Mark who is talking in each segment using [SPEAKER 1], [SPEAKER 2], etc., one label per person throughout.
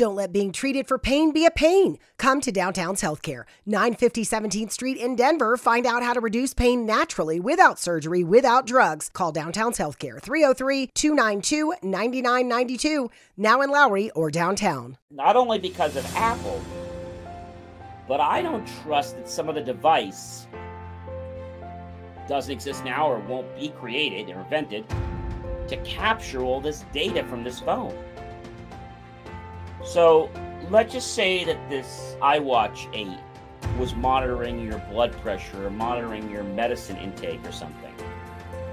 [SPEAKER 1] Don't let being treated for pain be a pain. Come to Downtown's Healthcare, 950 17th Street in Denver. Find out how to reduce pain naturally without surgery, without drugs. Call Downtown's Healthcare, 303 292 9992, now in Lowry or downtown.
[SPEAKER 2] Not only because of Apple, but I don't trust that some of the device doesn't exist now or won't be created or invented to capture all this data from this phone. So let's just say that this iWatch 8 was monitoring your blood pressure or monitoring your medicine intake or something.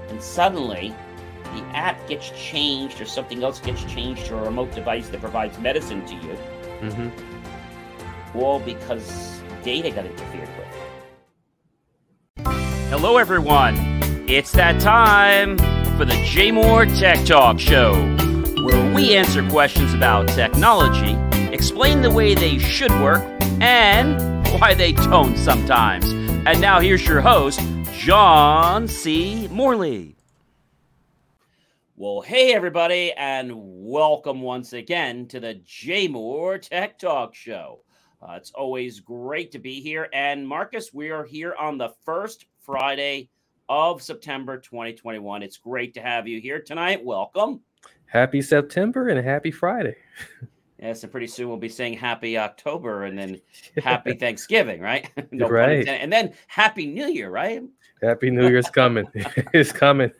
[SPEAKER 2] And suddenly the app gets changed or something else gets changed to a remote device that provides medicine to you.
[SPEAKER 3] Mm-hmm.
[SPEAKER 2] All because data got interfered with. Hello, everyone. It's that time for the JMOR Tech Talk Show, we answer questions about technology, explain the way they should work, and why they don't sometimes. And now here's your host, John C. Morley. Well, hey, everybody, and welcome once again to the JMOR Tech Talk Show. Uh, it's always great to be here. And Marcus, we are here on the first Friday of September 2021. It's great to have you here tonight. Welcome.
[SPEAKER 3] Happy September and happy Friday.
[SPEAKER 2] Yes, and pretty soon we'll be saying Happy October and then Happy Thanksgiving, right? no
[SPEAKER 3] Right.
[SPEAKER 2] And then Happy New Year, right?
[SPEAKER 3] Happy New Year's coming. it's coming.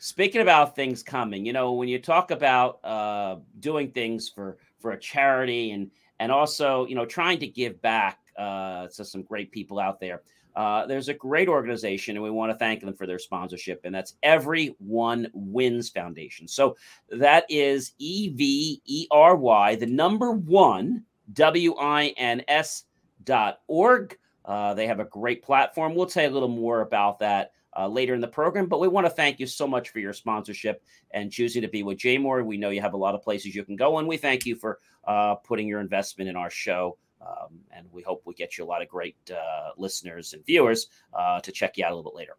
[SPEAKER 2] Speaking about things coming, you know, when you talk about uh, doing things for for a charity and and also, you know, trying to give back uh, to some great people out there. Uh, there's a great organization, and we want to thank them for their sponsorship, and that's Everyone Wins Foundation. So that is E V E R Y, the number one W I N S dot org. Uh, they have a great platform. We'll tell you a little more about that uh, later in the program. But we want to thank you so much for your sponsorship and choosing to be with JMOR. We know you have a lot of places you can go, and we thank you for uh, putting your investment in our show. Um, and we hope we get you a lot of great uh, listeners and viewers uh, to check you out a little bit later.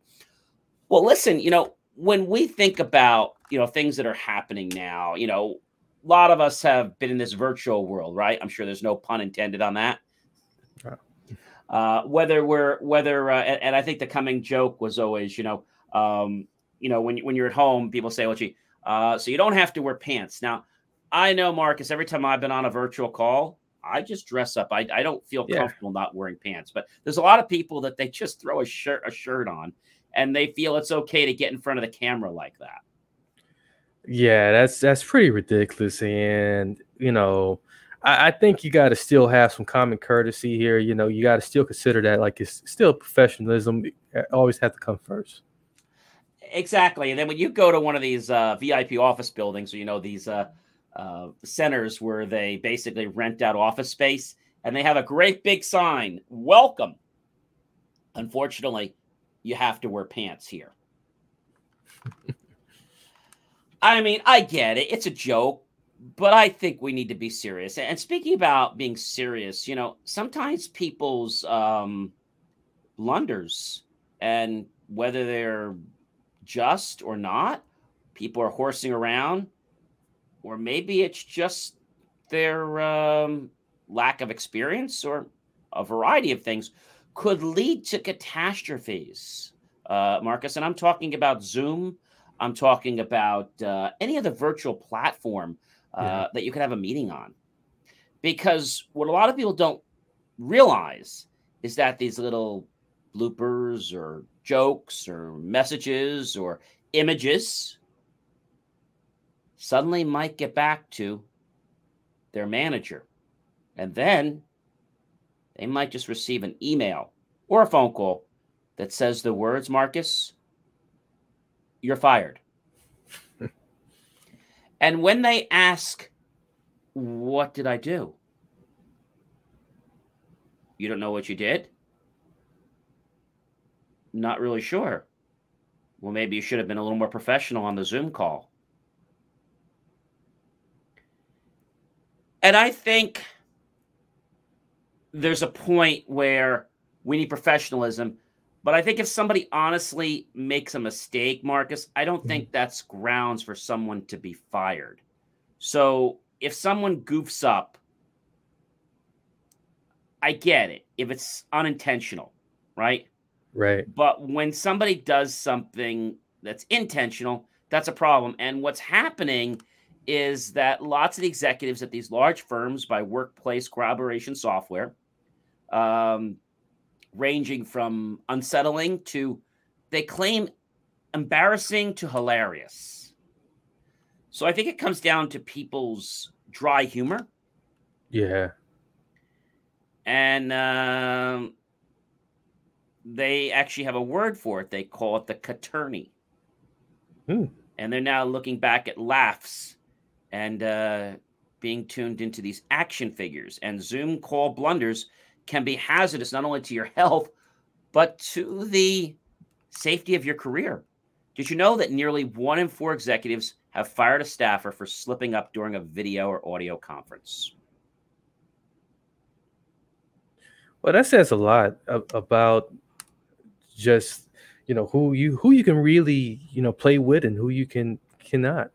[SPEAKER 2] Well, listen, you know, when we think about you know things that are happening now, you know, a lot of us have been in this virtual world, right? I'm sure there's no pun intended on that. Uh, whether we're whether uh, and, and I think the coming joke was always, you know, um, you know, when when you're at home, people say, "Well, gee, uh, so you don't have to wear pants." Now, I know Marcus. Every time I've been on a virtual call, I just dress up. I, I don't feel
[SPEAKER 3] Yeah.
[SPEAKER 2] comfortable not wearing pants. But there's a lot of people that they just throw a shirt a shirt on, and they feel it's okay to get in front of the camera like that.
[SPEAKER 3] yeah, that's that's pretty ridiculous. And you know, I, I think you got to still have some common courtesy here. You know, you got to still consider that like it's still professionalism. uh, Always have to come first.
[SPEAKER 2] Exactly. And then when you go to one of these uh, VIP office buildings, or you know these uh, uh, centers where they basically rent out office space, and they have a great big sign, "Welcome." Unfortunately, you have to wear pants here. I mean, I get it; it's a joke, but I think we need to be serious. And speaking about being serious, you know, sometimes people's um, blunders and whether they're just or not. People are horsing around, or maybe it's just their um, lack of experience, or a variety of things could lead to catastrophes. Uh, Marcus, and I'm talking about Zoom. I'm talking about uh, any other virtual platform uh,
[SPEAKER 3] Yeah.
[SPEAKER 2] that you could have a meeting on. Because what a lot of people don't realize is that these little bloopers or jokes or messages or images suddenly might get back to their manager. And then they might just receive an email or a phone call that says the words, Marcus, you're fired. and when they ask, What did I do? You don't know what you did? Not really sure. Well, maybe you should have been a little more professional on the Zoom call. And I think there's a point where we need professionalism. But I think if somebody honestly makes a mistake, Marcus, I don't mm-hmm. think that's grounds for someone to be fired. So if someone goofs up, I get it if it's unintentional, right?
[SPEAKER 3] Right.
[SPEAKER 2] But when somebody does something that's intentional, that's a problem. And what's happening is that lots of the executives at these large firms by workplace collaboration software, um, ranging from unsettling to they claim embarrassing to hilarious. So I think it comes down to people's dry humor.
[SPEAKER 3] Yeah.
[SPEAKER 2] And um, they actually have a word for it. They call it the caturni.
[SPEAKER 3] Hmm.
[SPEAKER 2] And they're now looking back at laughs and uh, being tuned into these action figures. And Zoom call blunders can be hazardous not only to your health, but to the safety of your career. Did you know that nearly one in four executives have fired a staffer for slipping up during a video or audio conference?
[SPEAKER 3] Well, that says a lot about just you know who you who you can really you know play with and who you can cannot.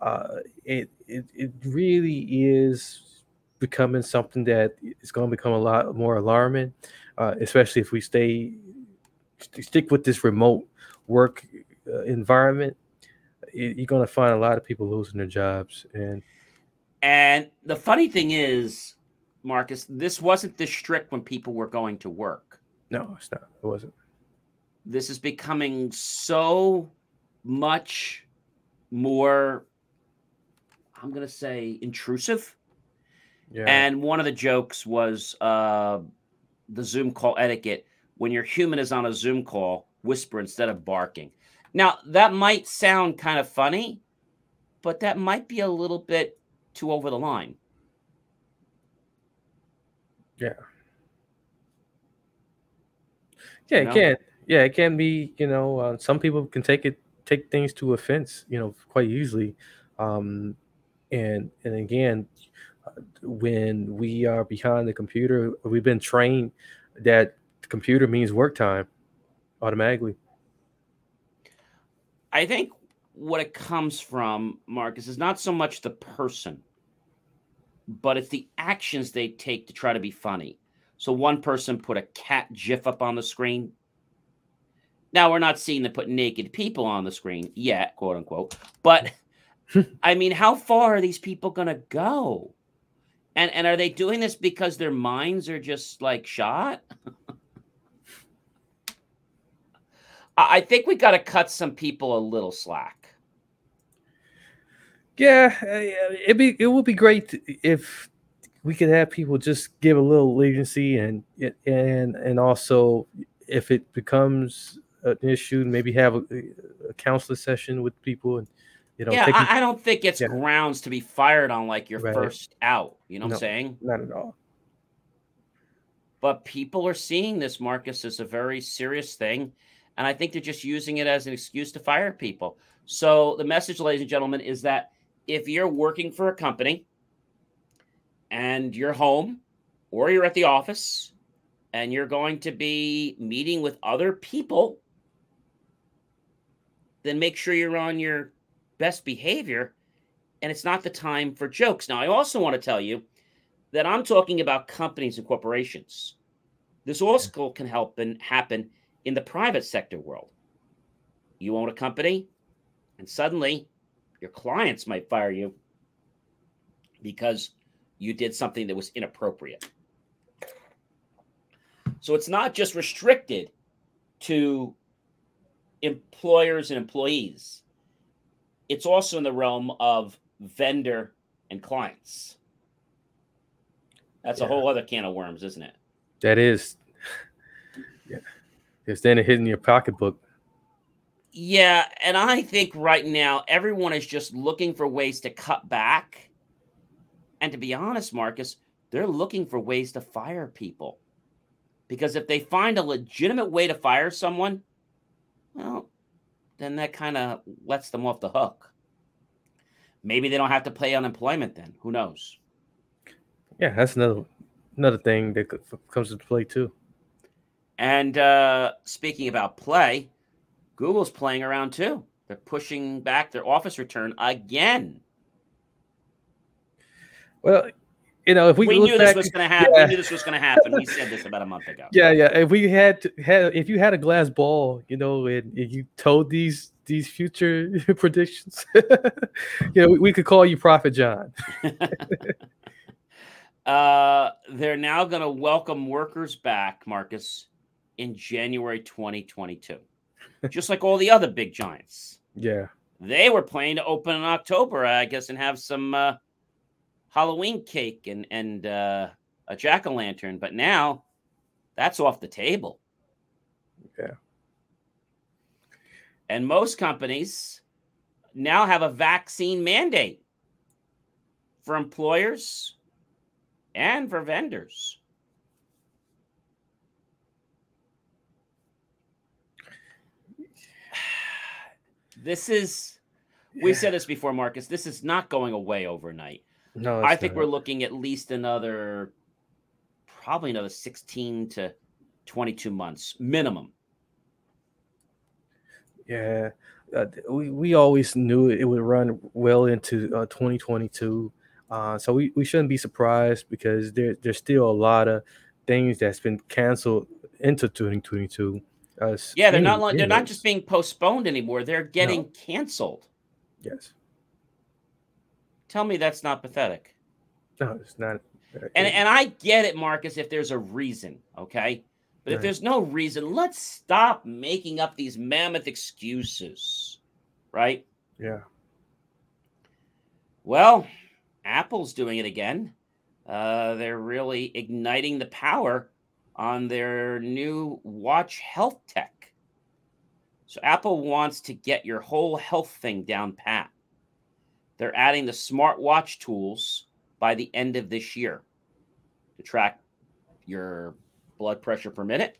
[SPEAKER 3] Uh, it, it it really is becoming something that is going to become a lot more alarming, uh, especially if we stay stick with this remote work uh, environment. You're going to find a lot of people losing their jobs, and
[SPEAKER 2] and the funny thing is, Marcus, this wasn't this strict when people were going to work.
[SPEAKER 3] No, it's not. It wasn't.
[SPEAKER 2] This is becoming so much more, I'm going to say, intrusive.
[SPEAKER 3] Yeah.
[SPEAKER 2] And one of the jokes was uh, the Zoom call etiquette. When your human is on a Zoom call, whisper instead of barking. Now, that might sound kind of funny, but that might be a little bit too over the line.
[SPEAKER 3] Yeah. Yeah,
[SPEAKER 2] You
[SPEAKER 3] it
[SPEAKER 2] know?
[SPEAKER 3] can. Yeah, it can be. You know, uh, some people can take it take things to offense. You know, quite easily. Um, and and again, when we are behind the computer, we've been trained that computer means work time automatically.
[SPEAKER 2] I think what it comes from, Marcus, is not so much the person, but it's the actions they take to try to be funny. So one person put a cat gif up on the screen. Now we're not seeing them put naked people on the screen yet, quote unquote. But I mean, how far are these people gonna go? And and are they doing this because their minds are just like shot? I think we got to cut some people a little slack.
[SPEAKER 3] Yeah, uh, it'd be it would be great if we could have people just give a little leniency and and and also if it becomes an issue, maybe have a, a counselor session with people and you know
[SPEAKER 2] yeah,
[SPEAKER 3] take
[SPEAKER 2] I, I don't think it's
[SPEAKER 3] Yeah.
[SPEAKER 2] grounds to be fired on like your
[SPEAKER 3] Right.
[SPEAKER 2] first out. You know what I'm saying?
[SPEAKER 3] not at all.
[SPEAKER 2] But people are seeing this, Marcus, as a very serious thing. And I think they're just using it as an excuse to fire people. So the message, ladies and gentlemen, is that if you're working for a company and you're home or you're at the office and you're going to be meeting with other people, then make sure you're on your best behavior. And it's not the time for jokes. Now, I also want to tell you that I'm talking about companies and corporations. This also can help and happen in the private sector world. You own a company, and suddenly your clients might fire you because you did something that was inappropriate. So it's not just restricted to employers and employees, it's also in the realm of vendor and clients. That's a whole other can of worms, isn't it?
[SPEAKER 3] That is, yeah, because then it hit in your pocketbook.
[SPEAKER 2] Yeah, and I think right now everyone is just looking for ways to cut back. And to be honest, Marcus, they're looking for ways to fire people. Because if they find a legitimate way to fire someone, well, then that kind of lets them off the hook. Maybe they don't have to pay unemployment then. Who knows?
[SPEAKER 3] Yeah, that's another another thing that comes into play too.
[SPEAKER 2] And uh, speaking about play, Google's playing around too. They're pushing back their office return again.
[SPEAKER 3] Well, you know, if we,
[SPEAKER 2] we
[SPEAKER 3] look
[SPEAKER 2] knew this
[SPEAKER 3] back-
[SPEAKER 2] was going to happen.
[SPEAKER 3] yeah.
[SPEAKER 2] We knew this was going to happen. We said this about a month ago.
[SPEAKER 3] Yeah, yeah. If we had to, had if you had a glass ball, you know, and, and you told these these future predictions, you know, we, we could call you Prophet John.
[SPEAKER 2] uh, they're now going to welcome workers back, Marcus, in January 2022, just like all the other big giants.
[SPEAKER 3] Yeah.
[SPEAKER 2] They were planning to open in October, I guess, and have some uh, Halloween cake and and uh, a jack o' lantern, but now that's off the table.
[SPEAKER 3] Yeah.
[SPEAKER 2] And most companies now have a vaccine mandate for employers and for vendors. This is, we said this before, Marcus. This is not going away overnight.
[SPEAKER 3] No,
[SPEAKER 2] I think
[SPEAKER 3] not.
[SPEAKER 2] we're looking at least another, probably another 16 to 22 months minimum.
[SPEAKER 3] Yeah, uh, we we always knew it would run well into uh, 2022. Uh, so we, we shouldn't be surprised because there there's still a lot of things that's been canceled into 2022. Uh,
[SPEAKER 2] Yeah, they're not
[SPEAKER 3] any-
[SPEAKER 2] like they're not just being postponed anymore. They're getting canceled.
[SPEAKER 3] yes.
[SPEAKER 2] Tell me that's not pathetic.
[SPEAKER 3] No, it's not.
[SPEAKER 2] And and I get it, Marcus, if there's a reason, okay? But if there's no reason, let's stop making up these mammoth excuses, right?
[SPEAKER 3] yeah.
[SPEAKER 2] Well, Apple's doing it again. Uh, they're really igniting the power on their new watch health tech. So Apple wants to get your whole health thing down pat. They're adding the smartwatch tools by the end of this year to track your blood pressure per minute.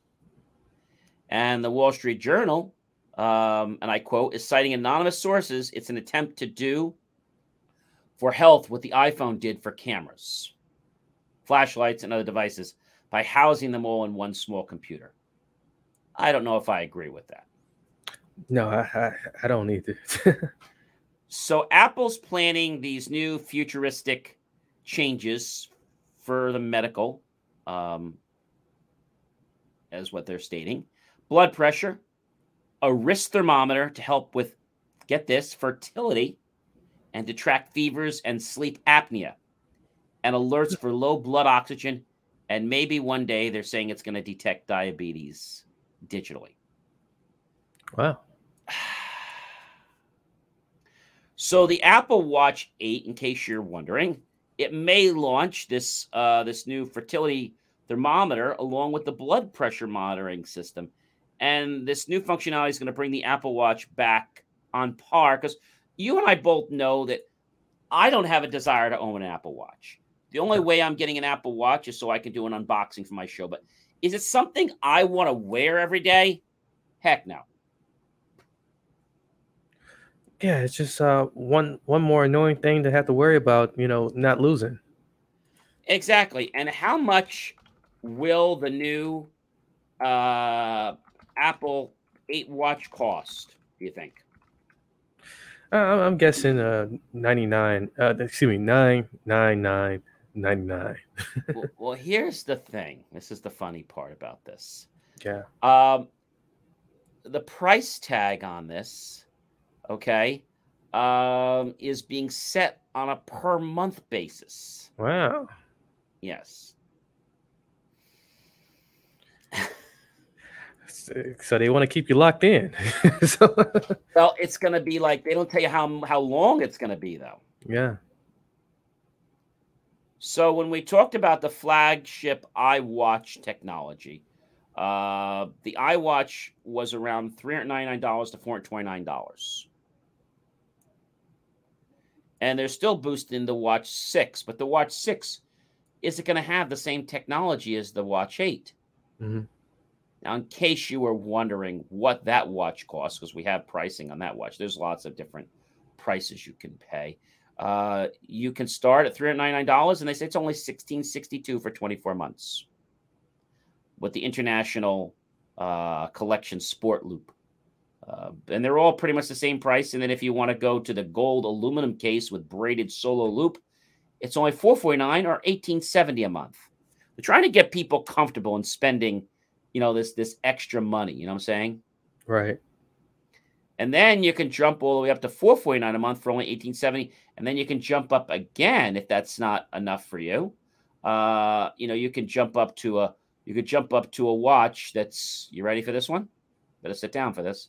[SPEAKER 2] And the Wall Street Journal, um, and I quote, is citing anonymous sources. It's an attempt to do for health what the iPhone did for cameras, flashlights, and other devices by housing them all in one small computer. I don't know if I agree with that.
[SPEAKER 3] No, I I, I don't need to.
[SPEAKER 2] So Apple's planning these new futuristic changes for the medical, um, as what they're stating. Blood pressure, a wrist thermometer to help with, get this, fertility, and to track fevers and sleep apnea, and alerts for low blood oxygen. And maybe one day they're saying it's going to detect diabetes digitally.
[SPEAKER 3] wow.
[SPEAKER 2] So the Apple Watch 8, in case you're wondering, it may launch this uh, this new fertility thermometer along with the blood pressure monitoring system. And this new functionality is going to bring the Apple Watch back on par because you and I both know that I don't have a desire to own an Apple Watch. The only way I'm getting an Apple Watch is so I can do an unboxing for my show. But is it something I want to wear every day? Heck no.
[SPEAKER 3] Yeah, it's just uh one one more annoying thing to have to worry about. You know, not losing.
[SPEAKER 2] Exactly. And how much will the new uh, Apple 8 watch cost, do you think?
[SPEAKER 3] Uh, I'm guessing uh 99. Uh, excuse me, 999 99.
[SPEAKER 2] well, well, here's the thing. This is the funny part about this.
[SPEAKER 3] Yeah.
[SPEAKER 2] Um, the price tag on this, okay, um, is being set on a per month basis.
[SPEAKER 3] Wow.
[SPEAKER 2] Yes.
[SPEAKER 3] So they want to keep you locked in. so,
[SPEAKER 2] Well, it's going to be like they don't tell you how how long it's going to be though.
[SPEAKER 3] yeah.
[SPEAKER 2] So when we talked about the flagship iWatch technology, uh, the iWatch was around three hundred ninety nine dollars to four hundred twenty nine dollars, and they're still boosting the Watch Six, but the Watch Six isn't going to have the same technology as the Watch 8
[SPEAKER 3] Mhm.
[SPEAKER 2] Now, in case you were wondering what that watch costs, because we have pricing on that watch, there's lots of different prices you can pay. Uh, you can start at $399 and they say it's only 1662 for 24 months with the international uh, collection sport loop. Uh, and they're all pretty much the same price. And then if you want to go to the gold aluminum case with braided solo loop, it's only 449 or 1870 a month. We're trying to get people comfortable in spending, you know, this this extra money. You know what I'm saying?
[SPEAKER 3] Right.
[SPEAKER 2] And then you can jump all the way up to 449 a month for only 1870. And then you can jump up again if that's not enough for you. Uh, you know, you can jump up to a you could jump up to a watch that's you ready for this one? Better sit down for this.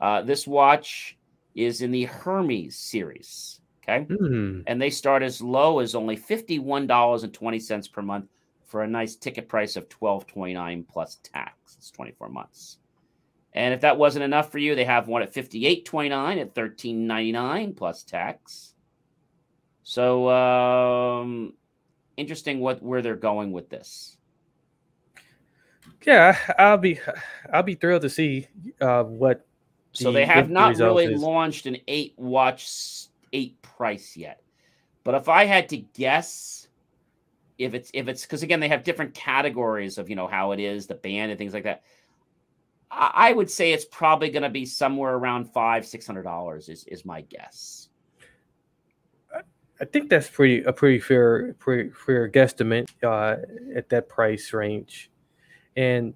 [SPEAKER 2] Uh, this watch is in the Hermes series. Okay.
[SPEAKER 3] Mm.
[SPEAKER 2] And they start as low as only $51.20 per month for a nice ticket price of $12.29 plus tax. It's 24 months. And if that wasn't enough for you, they have one at $58.29 at $13.99 plus tax. So um interesting what where they're going with this.
[SPEAKER 3] Yeah, I'll be I'll be thrilled to see uh, what.
[SPEAKER 2] So they have not
[SPEAKER 3] result
[SPEAKER 2] really
[SPEAKER 3] is.
[SPEAKER 2] launched an eight watch eight price yet. But if I had to guess, if it's if it's because again they have different categories of you know how it is the band and things like that. I, I would say it's probably going to be somewhere around five six hundred dollars is is my guess.
[SPEAKER 3] I think that's pretty a pretty fair pretty fair guesstimate uh, at that price range, and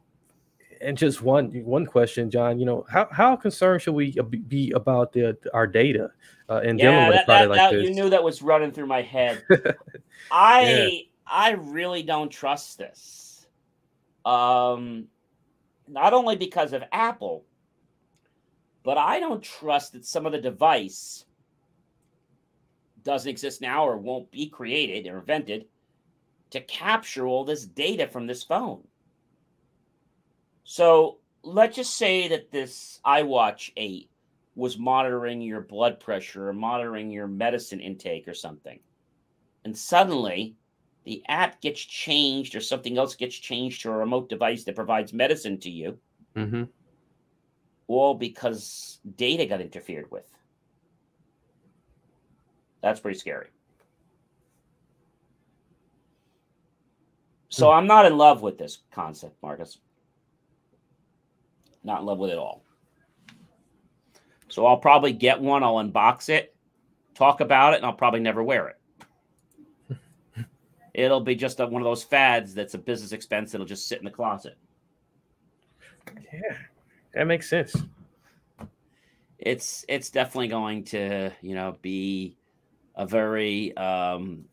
[SPEAKER 3] and just one one question, John. You know how how concerned should we be about the our data uh, in dealing with a
[SPEAKER 2] that,
[SPEAKER 3] product
[SPEAKER 2] that-
[SPEAKER 3] like
[SPEAKER 2] that-
[SPEAKER 3] this?
[SPEAKER 2] you knew that was running through my head. I I really don't trust this. Um, not only because of Apple, but I don't trust that some of the device doesn't exist now or won't be created or invented to capture all this data from this phone. So let's just say that this iWatch 8 was monitoring your blood pressure or monitoring your medicine intake or something. And suddenly the app gets changed or something else gets changed to a remote device that provides medicine to you,
[SPEAKER 3] hmm
[SPEAKER 2] all because data got interfered with. That's pretty scary. So I'm not in love with this concept, Marcus. Not in love with it all. So I'll probably get one, I'll unbox it, talk about it, and I'll probably never wear it. It'll be just a, one of those fads that's a business expense that'll just sit in the closet.
[SPEAKER 3] Yeah, that makes sense.
[SPEAKER 2] it's it's definitely going to you know be a very um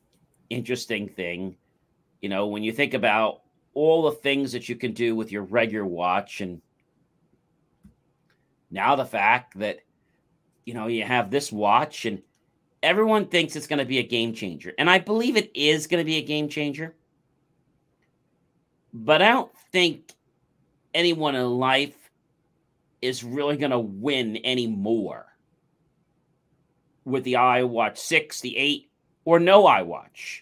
[SPEAKER 2] interesting thing you know when you think about all the things that you can do with your regular watch and now the fact that you know you have this watch and everyone thinks it's going to be a game changer and i believe it is going to be a game changer but i don't think anyone in life is really going to win anymore with the iWatch 6, the 8, or no iWatch.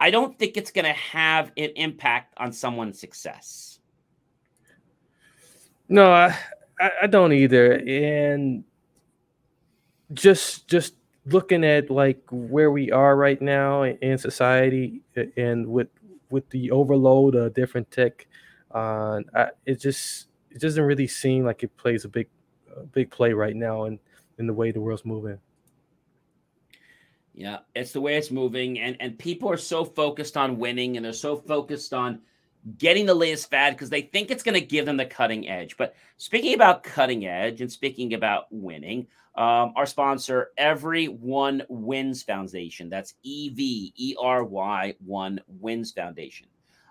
[SPEAKER 2] I don't think it's going to have an impact on someone's success.
[SPEAKER 3] No, I I don't either. And just just looking at like where we are right now in society and with with the overload of different tech, uh, I, it just it doesn't really seem like it plays a big a big play right now in in the way the world's moving.
[SPEAKER 2] Yeah, it's the way it's moving, and and people are so focused on winning, and they're so focused on getting the latest fad because they think it's going to give them the cutting edge. But speaking about cutting edge and speaking about winning, um, our sponsor, Every One Wins Foundation. That's E V E R Y One Wins Foundation.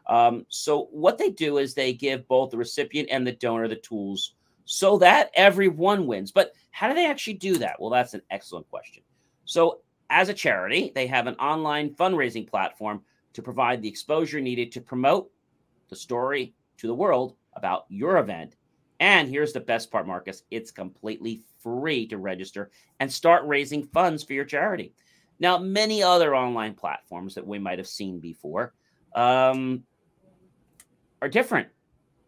[SPEAKER 2] Um, so what they do is they give both the recipient and the donor the tools so that everyone wins. But how do they actually do that? Well, that's an excellent question. So as a charity, they have an online fundraising platform to provide the exposure needed to promote the story to the world about your event. And here's the best part, Marcus it's completely free to register and start raising funds for your charity. Now, many other online platforms that we might have seen before um, are different,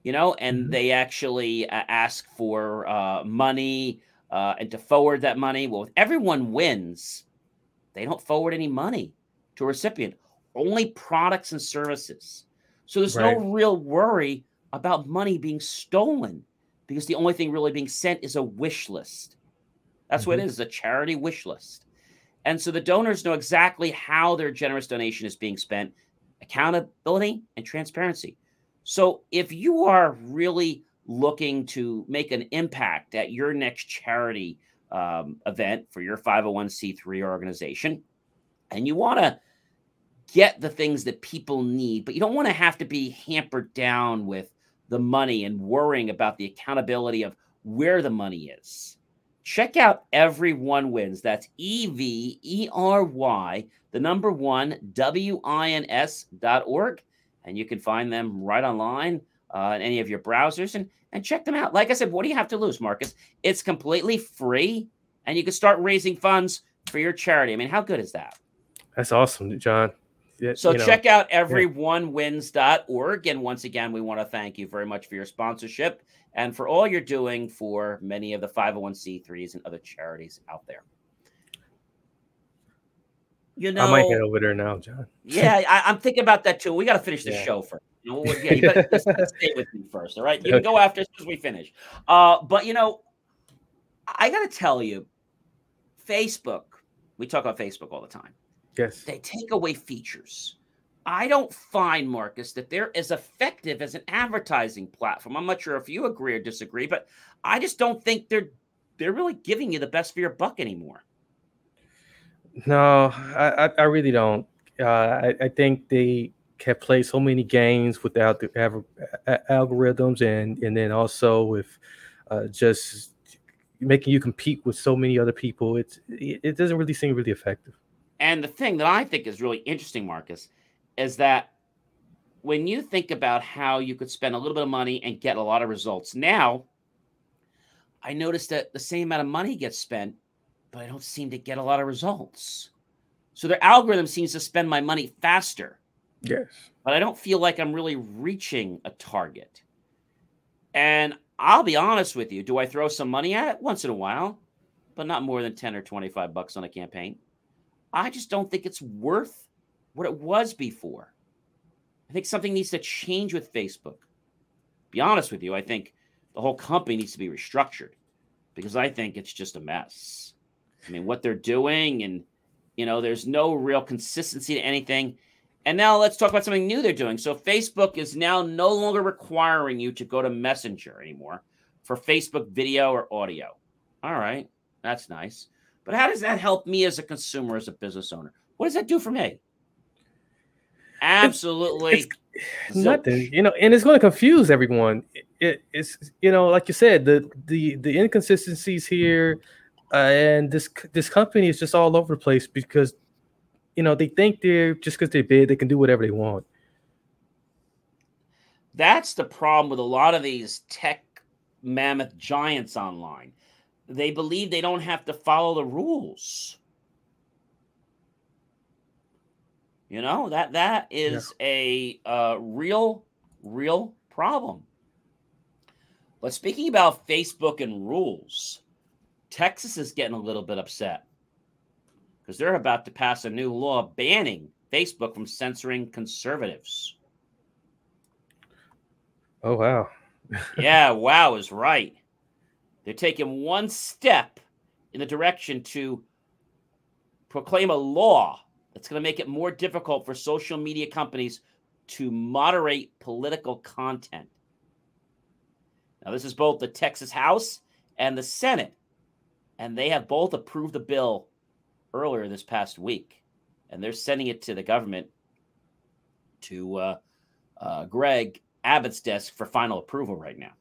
[SPEAKER 2] you know, and
[SPEAKER 3] Mhm.
[SPEAKER 2] they actually uh, ask for uh, money uh, and to forward that money. Well, if everyone wins, they don't forward any money to a recipient, only products and services. So there's
[SPEAKER 3] Right.
[SPEAKER 2] no real worry about money being stolen because the only thing really being sent is a wish list. That's what it is, a charity wish list. And so the donors know exactly how their generous donation is being spent, accountability and transparency. So if you are really looking to make an impact at your next charity um, event for your 501c3 organization, and you want to get the things that people need, but you don't want to have to be hampered down with the money and worrying about the accountability of where the money is. Check out Everyone Wins. That's E V E R Y, the number one, W I N S dot org. And you can find them right online uh, in any of your browsers and, and check them out. Like I said, what do you have to lose, Marcus? It's completely free and you can start raising funds for your charity. I mean, how good is that?
[SPEAKER 3] That's awesome, John.
[SPEAKER 2] So you know, check out everyonewins.org. And once again, we want to thank you very much for your sponsorship and for all you're doing for many of the 501c3s and other charities out there.
[SPEAKER 3] You know, I might head over there now, John.
[SPEAKER 2] yeah, I, am thinking about that too. We got to finish the yeah. show first. You know, yeah, you stay with me first. All right, you can go after as soon as we finish. Uh, but you know, I got to tell you, Facebook. We talk about Facebook all the time.
[SPEAKER 3] Yes.
[SPEAKER 2] They take away features. I don't find, Marcus, that they're as effective as an advertising platform. I'm not sure if you agree or disagree, but I just don't think they're they're really giving you the best for your buck anymore.
[SPEAKER 3] No, I, I really don't. Uh, I, I think they have played so many games without the algorithms and and then also with uh, just making you compete with so many other people. It's it doesn't really seem really effective.
[SPEAKER 2] And the thing that I think is really interesting, Marcus, is that when you think about how you could spend a little bit of money and get a lot of results, now I noticed that the same amount of money gets spent, but I don't seem to get a lot of results. So their algorithm seems to spend my money faster.
[SPEAKER 3] Yes.
[SPEAKER 2] But I don't feel like I'm really reaching a target. And I'll be honest with you, do I throw some money at it once in a while, but not more than 10 or 25 bucks on a campaign? I just don't think it's worth what it was before. I think something needs to change with Facebook. Be honest with you, I think the whole company needs to be restructured because I think it's just a mess. I mean, what they're doing, and you know, there's no real consistency to anything. And now let's talk about something new they're doing. So Facebook is now no longer requiring you to go to Messenger anymore for Facebook video or audio. All right, that's nice. But how does that help me as a consumer, as a business owner? What does that do for me? Absolutely
[SPEAKER 3] it's, it's nothing, you know, and it's going to confuse everyone. It, it's you know, like you said, the the the inconsistencies here, uh, and this this company is just all over the place because, you know, they think they're just because they're big, they can do whatever they want.
[SPEAKER 2] That's the problem with a lot of these tech mammoth giants online they believe they don't have to follow the rules. You know that that is yeah. a uh, real, real problem. But speaking about Facebook and rules, Texas is getting a little bit upset because they're about to pass a new law banning Facebook from censoring conservatives.
[SPEAKER 3] Oh wow!
[SPEAKER 2] yeah, wow is right. They're taking one step in the direction to proclaim a law that's going to make it more difficult for social media companies to moderate political content. Now, this is both the Texas House and the Senate, and they have both approved the bill earlier this past week, and they're sending it to the government to uh, uh, Greg Abbott's desk for final approval right now.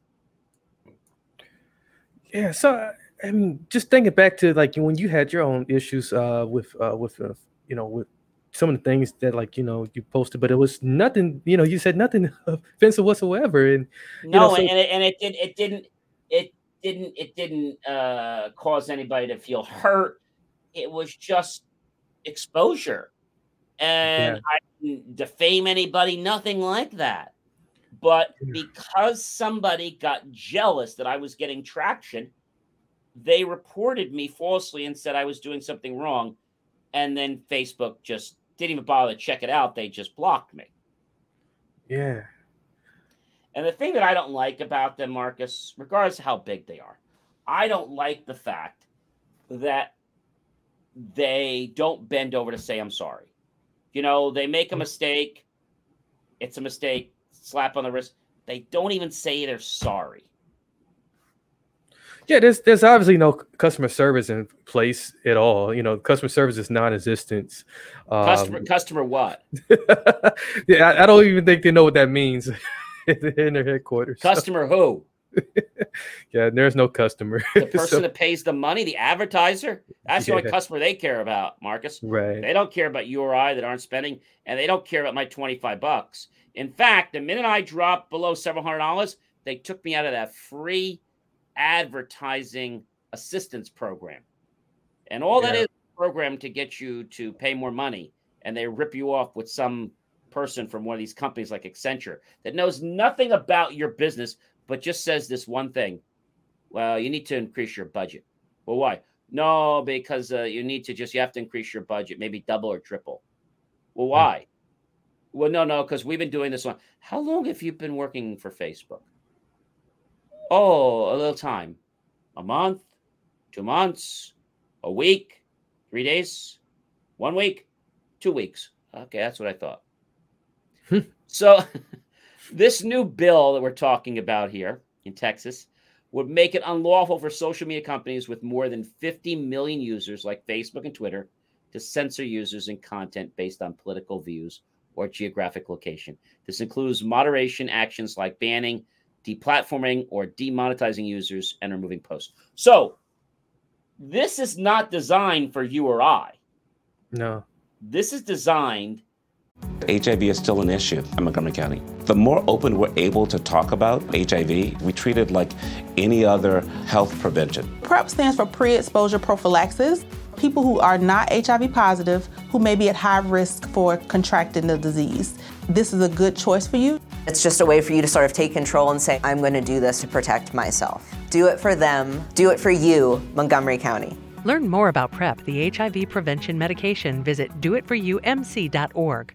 [SPEAKER 3] Yeah, so I mean, just thinking back to like when you had your own issues uh, with uh, with uh, you know with some of the things that like you know you posted, but it was nothing. You know, you said nothing offensive whatsoever, and
[SPEAKER 2] no,
[SPEAKER 3] know,
[SPEAKER 2] so- and it, and it did it didn't it didn't it didn't uh, cause anybody to feel hurt. It was just exposure, and yeah. I didn't defame anybody. Nothing like that. But because somebody got jealous that I was getting traction, they reported me falsely and said I was doing something wrong. And then Facebook just didn't even bother to check it out. They just blocked me.
[SPEAKER 3] Yeah.
[SPEAKER 2] And the thing that I don't like about them, Marcus, regardless of how big they are, I don't like the fact that they don't bend over to say I'm sorry. You know, they make a mm. mistake. It's a mistake. Slap on the wrist. They don't even say they're sorry.
[SPEAKER 3] Yeah, there's there's obviously no customer service in place at all. You know, customer service is non-existent.
[SPEAKER 2] Um, customer customer what?
[SPEAKER 3] yeah, I, I, don't even think they know what that means in their headquarters.
[SPEAKER 2] Customer so. who?
[SPEAKER 3] yeah, there's no customer.
[SPEAKER 2] The person so, that pays the money, the advertiser. That's the only customer they care about, Marcus.
[SPEAKER 3] Right.
[SPEAKER 2] They don't care about you or I that aren't spending, and they don't care about my 25 bucks. In fact, the minute I dropped below several hundred dollars, they took me out of that free advertising assistance program. And all yeah. that is a program to get you to pay more money, and they rip you off with some person from one of these companies like Accenture that knows nothing about your business but just says this one thing. Well, you need to increase your budget. Well, why? No, because uh, you need to just you have to increase your budget, maybe double or triple. Well, hmm. why? Well, no, no, because we've been doing this one. How long have you been working for Facebook? Oh, a little time. A month, two months, a week, three days, one week, two weeks. Okay, that's what I thought. Hmm. so This new bill that we're talking about here in Texas would make it unlawful for social media companies with more than 50 million users like Facebook and Twitter to censor users and content based on political views or geographic location. This includes moderation actions like banning, deplatforming, or demonetizing users and removing posts. So, this is not designed for you or I.
[SPEAKER 3] No.
[SPEAKER 2] This is designed
[SPEAKER 4] HIV is still an issue in Montgomery County. The more open we're able to talk about HIV, we treat it like any other health prevention.
[SPEAKER 5] PrEP stands for pre exposure prophylaxis. People who are not HIV positive, who may be at high risk for contracting the disease. This is a good choice for you.
[SPEAKER 6] It's just a way for you to sort of take control and say, I'm going to do this to protect myself. Do it for them, do it for you, Montgomery County.
[SPEAKER 7] Learn more about PrEP, the HIV prevention medication. Visit doitforyoumc.org.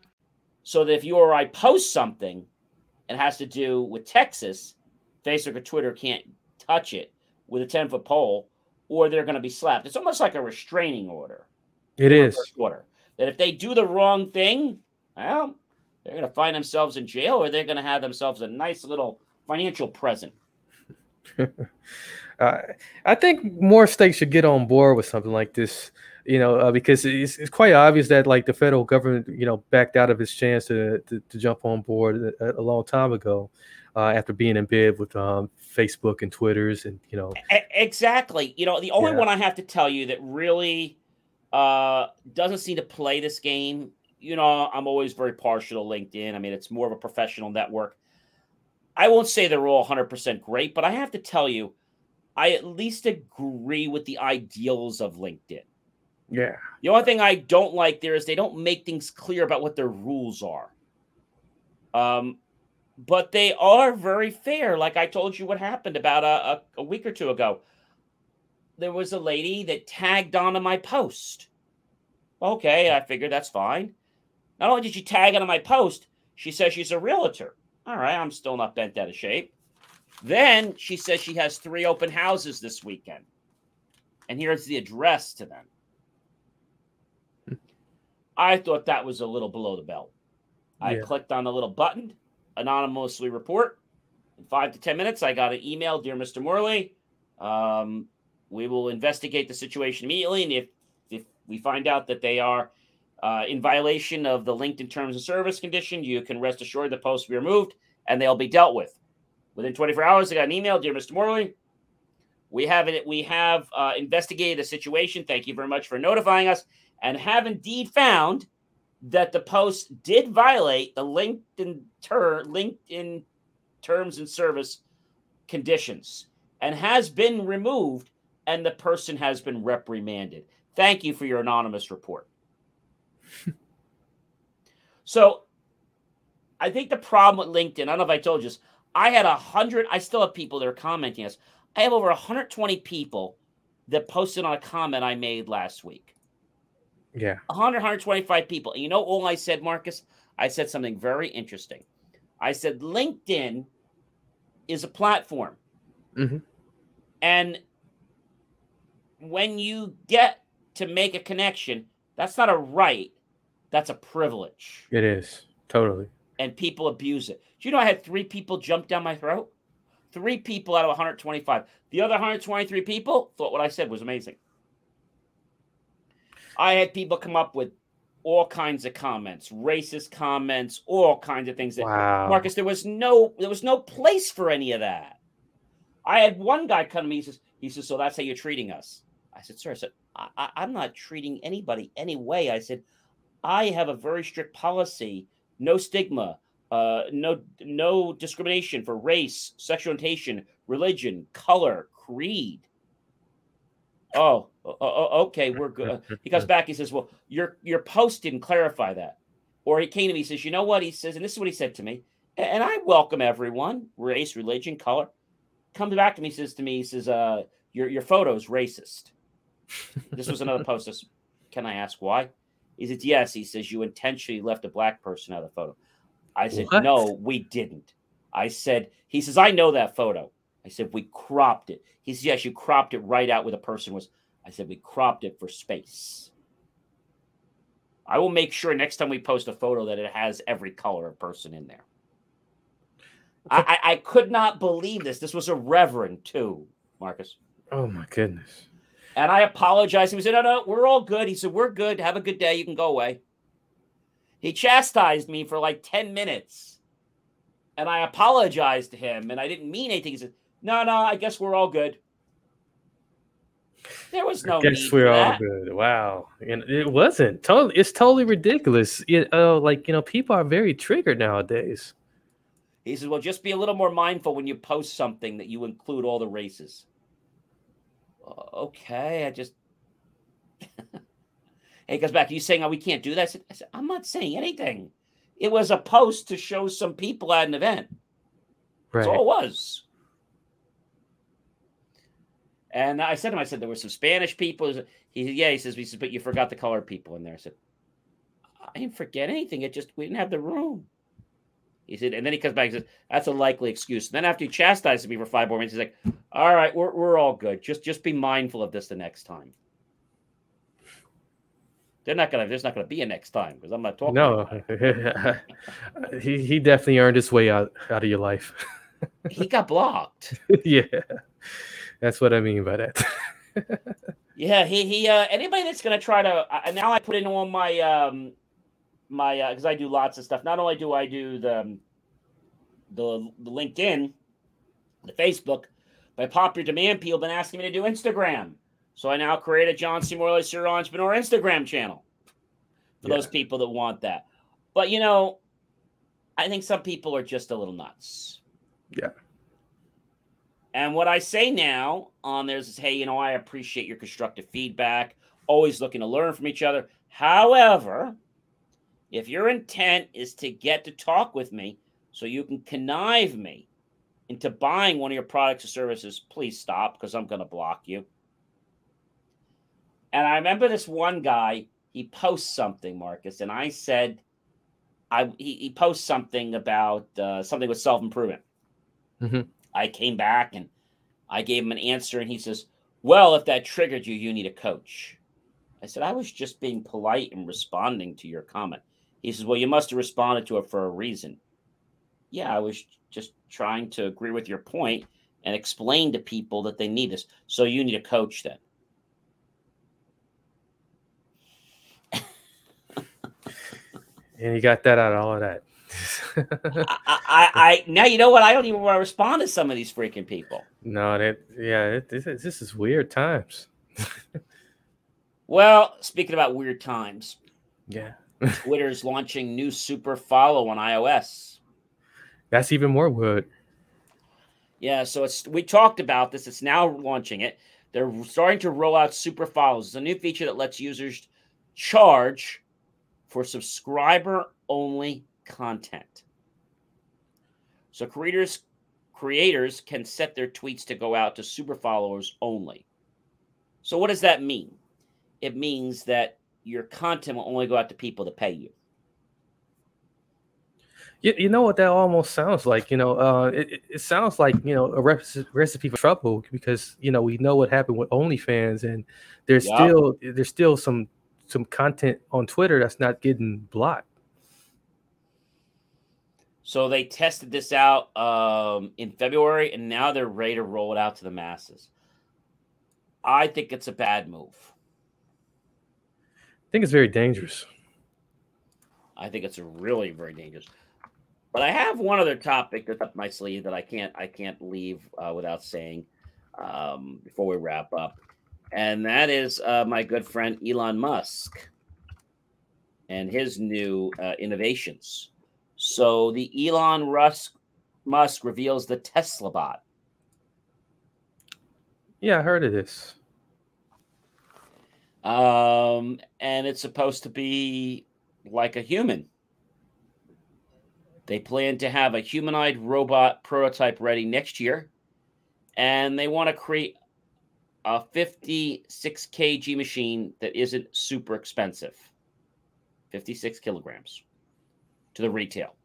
[SPEAKER 2] so that if you or I post something and has to do with Texas, Facebook or Twitter can't touch it with a 10 foot pole or they're going to be slapped. It's almost like a restraining order.
[SPEAKER 3] It is.
[SPEAKER 2] Order. That if they do the wrong thing, well, they're going to find themselves in jail or they're going to have themselves a nice little financial present.
[SPEAKER 3] uh, I think more states should get on board with something like this you know, uh, because it's, it's quite obvious that like the federal government, you know, backed out of its chance to to, to jump on board a, a, long time ago, uh, after being in bed with um, Facebook and Twitter's, and you know,
[SPEAKER 2] exactly. You know, the only yeah. one I have to tell you that really uh, doesn't seem to play this game. You know, I'm always very partial to LinkedIn. I mean, it's more of a professional network. I won't say they're all 100% great, but I have to tell you, I at least agree with the ideals of LinkedIn.
[SPEAKER 3] Yeah.
[SPEAKER 2] The only thing I don't like there is they don't make things clear about what their rules are. Um, but they are very fair. Like I told you what happened about a, a, a week or two ago. There was a lady that tagged onto my post. Okay, I figured that's fine. Not only did she tag onto my post, she says she's a realtor. All right, I'm still not bent out of shape. Then she says she has three open houses this weekend. And here's the address to them. I thought that was a little below the belt. I yeah. clicked on the little button, anonymously report. In five to 10 minutes, I got an email Dear Mr. Morley, um, we will investigate the situation immediately. And if, if we find out that they are uh, in violation of the LinkedIn terms of service condition, you can rest assured the post will be removed and they'll be dealt with. Within 24 hours, I got an email Dear Mr. Morley, we have it. We have uh, investigated the situation. Thank you very much for notifying us and have indeed found that the post did violate the LinkedIn ter- LinkedIn terms and service conditions and has been removed and the person has been reprimanded. Thank you for your anonymous report. so I think the problem with LinkedIn, I don't know if I told you this, I had a hundred, I still have people that are commenting us. I have over 120 people that posted on a comment I made last week.
[SPEAKER 3] Yeah.
[SPEAKER 2] 100, 125 people. And you know all I said, Marcus? I said something very interesting. I said LinkedIn is a platform.
[SPEAKER 3] Mm-hmm.
[SPEAKER 2] And when you get to make a connection, that's not a right, that's a privilege.
[SPEAKER 3] It is. Totally.
[SPEAKER 2] And people abuse it. Do you know I had three people jump down my throat? Three people out of 125. The other 123 people thought what I said was amazing. I had people come up with all kinds of comments, racist comments, all kinds of things. That,
[SPEAKER 3] Wow.
[SPEAKER 2] Marcus, there was no there was no place for any of that. I had one guy come to me. He says, he says, so that's how you're treating us. I said, sir, I said, I, I, I'm not treating anybody any way. I said, I have a very strict policy, no stigma, uh, no no discrimination for race, sexual orientation, religion, color, creed. Oh, o- o- okay, we're good. He comes back. He says, "Well, your your post didn't clarify that." Or he came to me. He says, "You know what?" He says, and this is what he said to me. And I welcome everyone, race, religion, color. Comes back to me, says to me, he says, "Uh, your your photo's racist." This was another post. This, can I ask why? He says, "Yes." He says, "You intentionally left a black person out of the photo." I said,
[SPEAKER 3] What?
[SPEAKER 2] "No, we didn't." I said, "He says I know that photo." I said, "We cropped it." He says, "Yes, you cropped it right out where the person was." I said, "We cropped it for space." I will make sure next time we post a photo that it has every color of person in there. I, I, I could not believe this. This was a reverend too, Marcus.
[SPEAKER 3] Oh my goodness.
[SPEAKER 2] And I apologized. He said, No, no, we're all good. He said, We're good. Have a good day. You can go away. He chastised me for like 10 minutes. And I apologized to him and I didn't mean anything. He said, No, no, I guess we're all good. There was no
[SPEAKER 3] I guess we're all
[SPEAKER 2] that.
[SPEAKER 3] good. Wow. And it wasn't totally. It's totally ridiculous. It, uh, like you know, people are very triggered nowadays.
[SPEAKER 2] He says, Well, just be a little more mindful when you post something that you include all the races. "Uh, Okay, I just. he goes back. Are you saying, Oh, we can't do that? I said, I said, I'm not saying anything. It was a post to show some people at an event. That's all it was. And I said to him, I said, there were some Spanish people. He said, Yeah, he says, we said, but you forgot the colored people in there. I said, I didn't forget anything. It just we didn't have the room. He said, and then he comes back and says, That's a likely excuse. And then after he chastises me for five more minutes, he's like, All right, we're we're all good. Just just be mindful of this the next time. They're not gonna there's not gonna be a next time because I'm not talking.
[SPEAKER 3] No, he he definitely earned his way out out of your life.
[SPEAKER 2] He got blocked.
[SPEAKER 3] yeah, that's what I mean by that.
[SPEAKER 2] Yeah, he he. Uh, anybody that's gonna try to uh, now, I put in all my um my because I do lots of stuff. Not only do I do the um, the the LinkedIn, the Facebook, by popular demand, people have been asking me to do Instagram. So I now create a John C. Morley Serial Entrepreneur Instagram channel for those people that want that. But you know, I think some people are just a little nuts.
[SPEAKER 3] Yeah.
[SPEAKER 2] And what I say now on there is, hey, you know, I appreciate your constructive feedback, always looking to learn from each other. However, if your intent is to get to talk with me so you can connive me into buying one of your products or services, please stop because I'm going to block you. And I remember this one guy, he posts something, Marcus, and I said, I he, he posts something about uh, something with self improvement.
[SPEAKER 3] Mhm.
[SPEAKER 2] I came back and I gave him an answer, and he says, Well, if that triggered you, you need a coach. I said, I was just being polite and responding to your comment. He says, Well, you must have responded to it for a reason. Yeah, I was just trying to agree with your point and explain to people that they need this. So you need a coach then.
[SPEAKER 3] and you got that out of all of that.
[SPEAKER 2] I, I, I now you know what? I don't even want to respond to some of these freaking people.
[SPEAKER 3] no, that yeah, it, this, is- this is weird times.
[SPEAKER 2] Well, speaking about weird times,
[SPEAKER 3] Yeah,
[SPEAKER 2] Twitter's launching new super follow on iOS.
[SPEAKER 3] that's even more weird.
[SPEAKER 2] Yeah, so it's we talked about this. It's now launching it. They're starting to roll out super follows. It's a new feature that lets users charge for subscriber only content. So creators creators can set their tweets to go out to super followers only. So what does that mean? It means that your content will only go out to people that pay you.
[SPEAKER 3] You, you know what that almost sounds like? You know, uh, it, it sounds like you know a recipe for trouble because you know we know what happened with OnlyFans, and there's still there's still some some content on Twitter that's not getting blocked.
[SPEAKER 2] So they tested this out um, in February, and now they're ready to roll it out to the masses. I think it's a bad move.
[SPEAKER 3] I think it's very dangerous.
[SPEAKER 2] I think it's really very dangerous. But I have one other topic that's up my sleeve that I can't I can't leave uh, without saying um, before we wrap up, and that is uh, my good friend Elon Musk and his new uh, innovations. So the Elon Musk Musk reveals the Tesla bot.
[SPEAKER 3] Yeah, I heard of this.
[SPEAKER 2] Um, and it's supposed to be like a human. They plan to have a humanoid robot prototype ready next year, and they want to create a 56 kg machine that isn't super expensive 56 kilograms to the retail.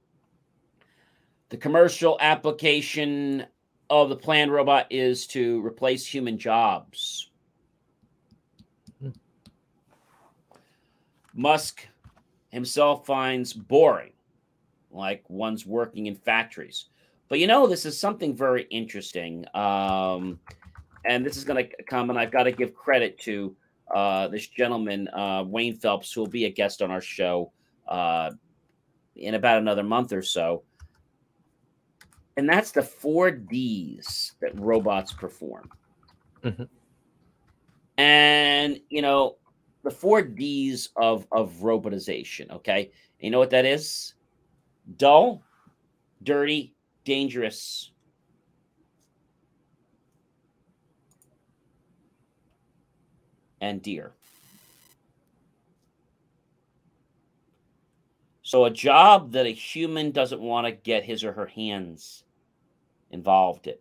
[SPEAKER 2] The commercial application of the planned robot is to replace human jobs. Hmm. Musk himself finds boring like ones working in factories. But you know, this is something very interesting. Um, and this is going to come, and I've got to give credit to uh, this gentleman, uh, Wayne Phelps, who will be a guest on our show uh, in about another month or so. And that's the four Ds that robots perform. Mm-hmm. And, you know, the four Ds of, of robotization, okay? You know what that is? dull, dirty, dangerous. And dear. So, a job that a human doesn't want to get his or her hands involved in.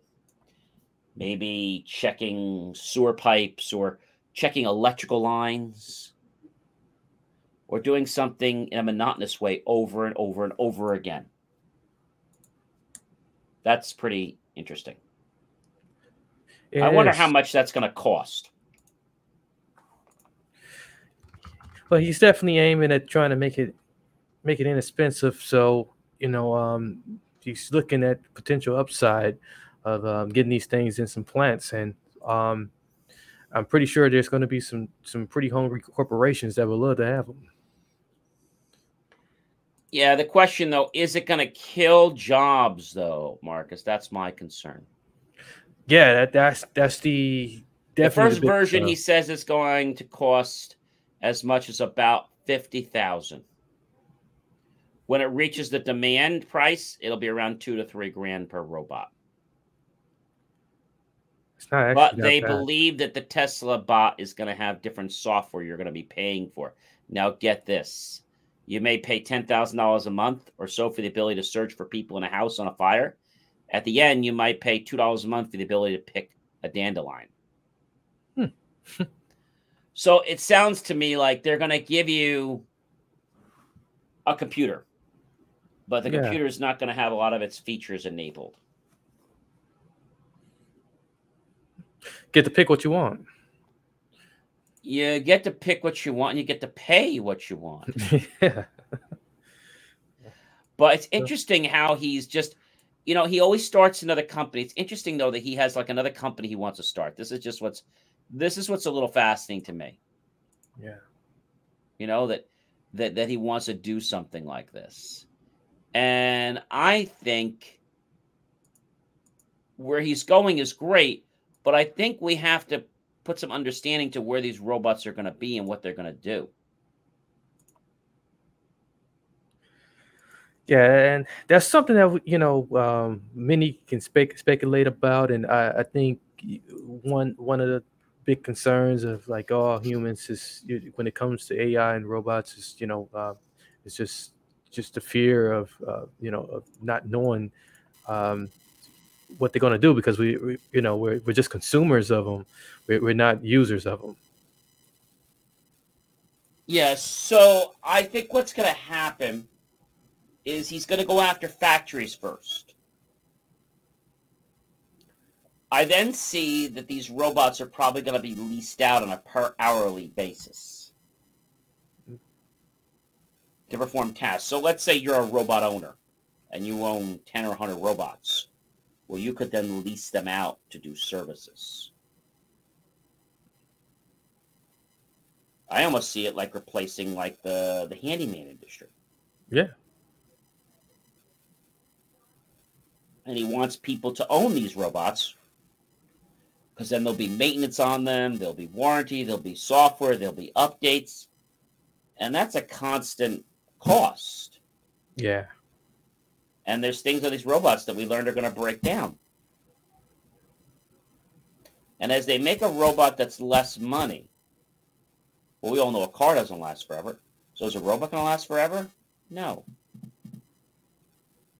[SPEAKER 2] Maybe checking sewer pipes or checking electrical lines or doing something in a monotonous way over and over and over again. That's pretty interesting. It I wonder is. how much that's going to cost.
[SPEAKER 3] Well, he's definitely aiming at trying to make it make it inexpensive. So you know, um, he's looking at potential upside of um, getting these things in some plants, and um, I'm pretty sure there's going to be some some pretty hungry corporations that would love to have them.
[SPEAKER 2] Yeah, the question though, is it going to kill jobs though, Marcus? That's my concern.
[SPEAKER 3] Yeah, that, that's that's the
[SPEAKER 2] the first version. He says it's going to cost as much as about fifty thousand. When it reaches the demand price, it'll be around two to three grand per robot. but they bad. believe that the Tesla bot is going to have different software you're going to be paying for. Now, get this you may pay $10,000 a month or so for the ability to search for people in a house on a fire. At the end, you might pay $2 a month for the ability to pick a dandelion. Hmm. so it sounds to me like they're going to give you a computer, but the yeah. computer is not going to have a lot of its features enabled.
[SPEAKER 3] Get to pick what you want
[SPEAKER 2] you get to pick what you want and you get to pay what you want. yeah. But it's interesting how he's just, you know, he always starts another company. It's interesting though that he has like another company he wants to start. This is just what's this is what's a little fascinating to me.
[SPEAKER 3] Yeah.
[SPEAKER 2] You know, that that that he wants to do something like this. And I think where he's going is great, but I think we have to put some understanding to where these robots are going to be and what they're going to do.
[SPEAKER 3] Yeah, and that's something that you know um, many can spec- speculate about, and I, I, think one one of the big concerns of like all humans is when it comes to AI and robots is you know uh, it's just just the fear of uh, you know of not knowing um, what they're going to do because we, we, you know we're, we're just consumers of them we're, we're not users of them
[SPEAKER 2] yeah so i think what's going to happen is he's going to go after factories first. I then see that these robots are probably going to be leased out on a per hourly basis to perform tasks. So let's say you're a robot owner and you own 10 or 100 robots. Well, you could then lease them out to do services. I almost see it like replacing like the, the handyman industry.
[SPEAKER 3] Yeah.
[SPEAKER 2] And he wants people to own these robots because then there'll be maintenance on them, there'll be warranty, there'll be software, there'll be updates, and that's a constant cost.
[SPEAKER 3] Yeah.
[SPEAKER 2] And there's things on these robots that we learned are going to break down. And as they make a robot that's less money, well, we all know a car doesn't last forever. So is a robot going to last forever? No.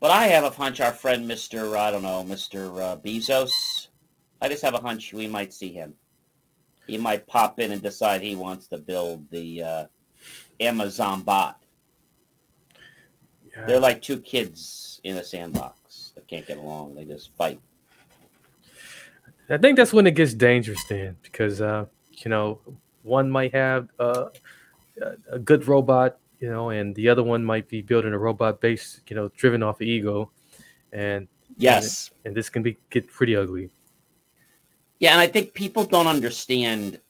[SPEAKER 2] But I have a hunch our friend Mr. I don't know, Mr. Uh, Bezos, I just have a hunch we might see him. He might pop in and decide he wants to build the uh, Amazon bot. Yeah. They're like two kids in a sandbox that can't get along. They just fight.
[SPEAKER 3] I think that's when it gets dangerous then because, uh, you know, one might have uh, a good robot you know, and the other one might be building a robot based, you know, driven off of ego, and
[SPEAKER 2] yes,
[SPEAKER 3] and, and this can be get pretty ugly.
[SPEAKER 2] Yeah, and I think people don't understand,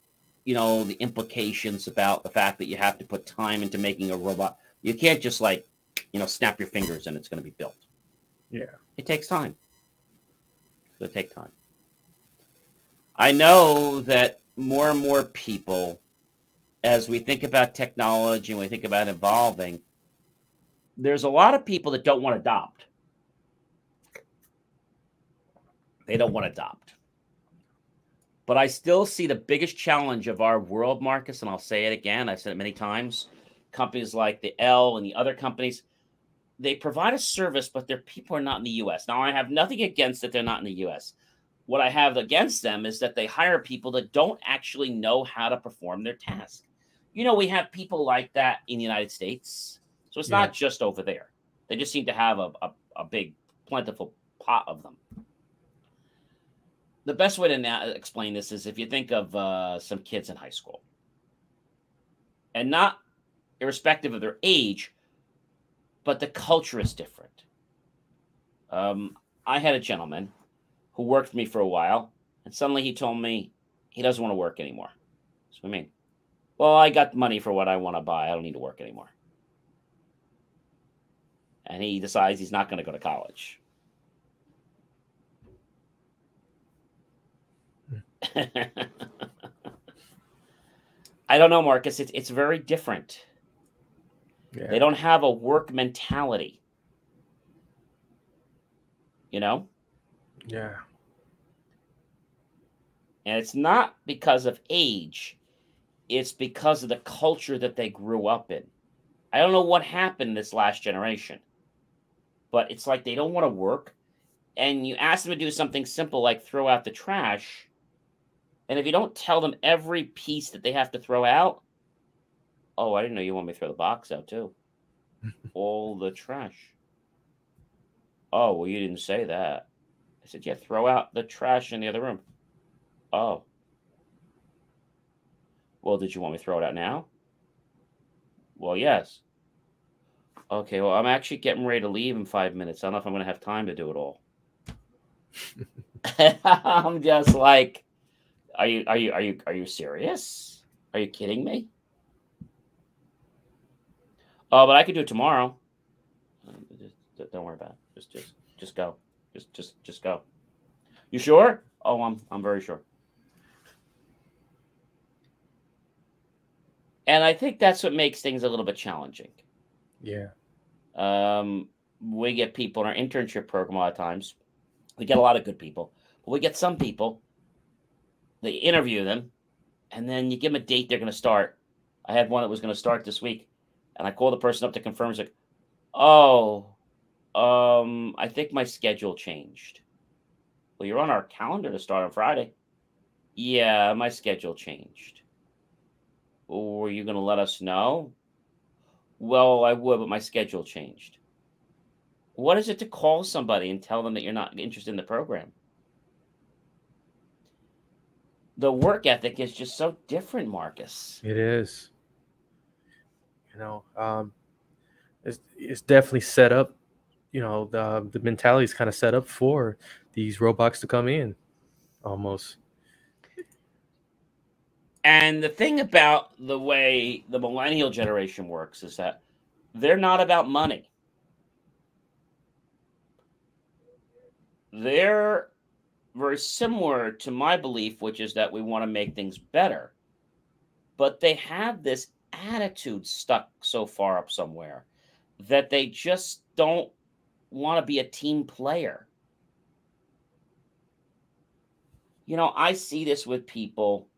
[SPEAKER 2] you know, the implications about the fact that you have to put time into making a robot. You can't just like, you know, snap your fingers and it's going to be built.
[SPEAKER 3] Yeah,
[SPEAKER 2] it takes time. It'll take time. I know that more and more people as we think about technology and we think about evolving, there's a lot of people that don't want to adopt. They don't want to adopt. But I still see the biggest challenge of our world, Marcus, and I'll say it again. I've said it many times. Companies like the L and the other companies, they provide a service, but their people are not in the US. Now, I have nothing against that they're not in the US. What I have against them is that they hire people that don't actually know how to perform their task you know, we have people like that in the United States. So it's yeah. not just over there. They just seem to have a, a, a big, plentiful pot of them. The best way to explain this is if you think of uh, some kids in high school, and not irrespective of their age, but the culture is different. Um, I had a gentleman who worked for me for a while, and suddenly he told me he doesn't want to work anymore. So I mean, well, I got money for what I want to buy. I don't need to work anymore. And he decides he's not going to go to college. I don't know, Marcus. It's it's very different. Yeah. They don't have a work mentality. You know?
[SPEAKER 3] Yeah.
[SPEAKER 2] And it's not because of age it's because of the culture that they grew up in. I don't know what happened this last generation, but it's like they don't want to work. And you ask them to do something simple like throw out the trash. And if you don't tell them every piece that they have to throw out, oh, I didn't know you want me to throw the box out too. All the trash. Oh, well, you didn't say that. I said, Yeah, throw out the trash in the other room. Oh. Well, did you want me to throw it out now? Well, yes. Okay, well, I'm actually getting ready to leave in five minutes. I don't know if I'm going to have time to do it all. I'm just like, are you, are you, are you, are you serious? Are you kidding me? Oh, but I could do it tomorrow. Just, don't worry about it. Just, just, just go. Just, just, just go. You sure? Oh, I'm, I'm very sure. And I think that's what makes things a little bit challenging.
[SPEAKER 3] Yeah.
[SPEAKER 2] Um, we get people in our internship program a lot of times. We get a lot of good people, but we get some people. They interview them, and then you give them a date they're going to start. I had one that was going to start this week, and I called the person up to confirm. He's like, "Oh, um, I think my schedule changed." Well, you're on our calendar to start on Friday. Yeah, my schedule changed. Are you going to let us know? Well, I would, but my schedule changed. What is it to call somebody and tell them that you're not interested in the program? The work ethic is just so different, Marcus.
[SPEAKER 3] It is. You know, um, it's, it's definitely set up. You know, the the mentality is kind of set up for these robots to come in, almost.
[SPEAKER 2] And the thing about the way the millennial generation works is that they're not about money. They're very similar to my belief, which is that we want to make things better. But they have this attitude stuck so far up somewhere that they just don't want to be a team player. You know, I see this with people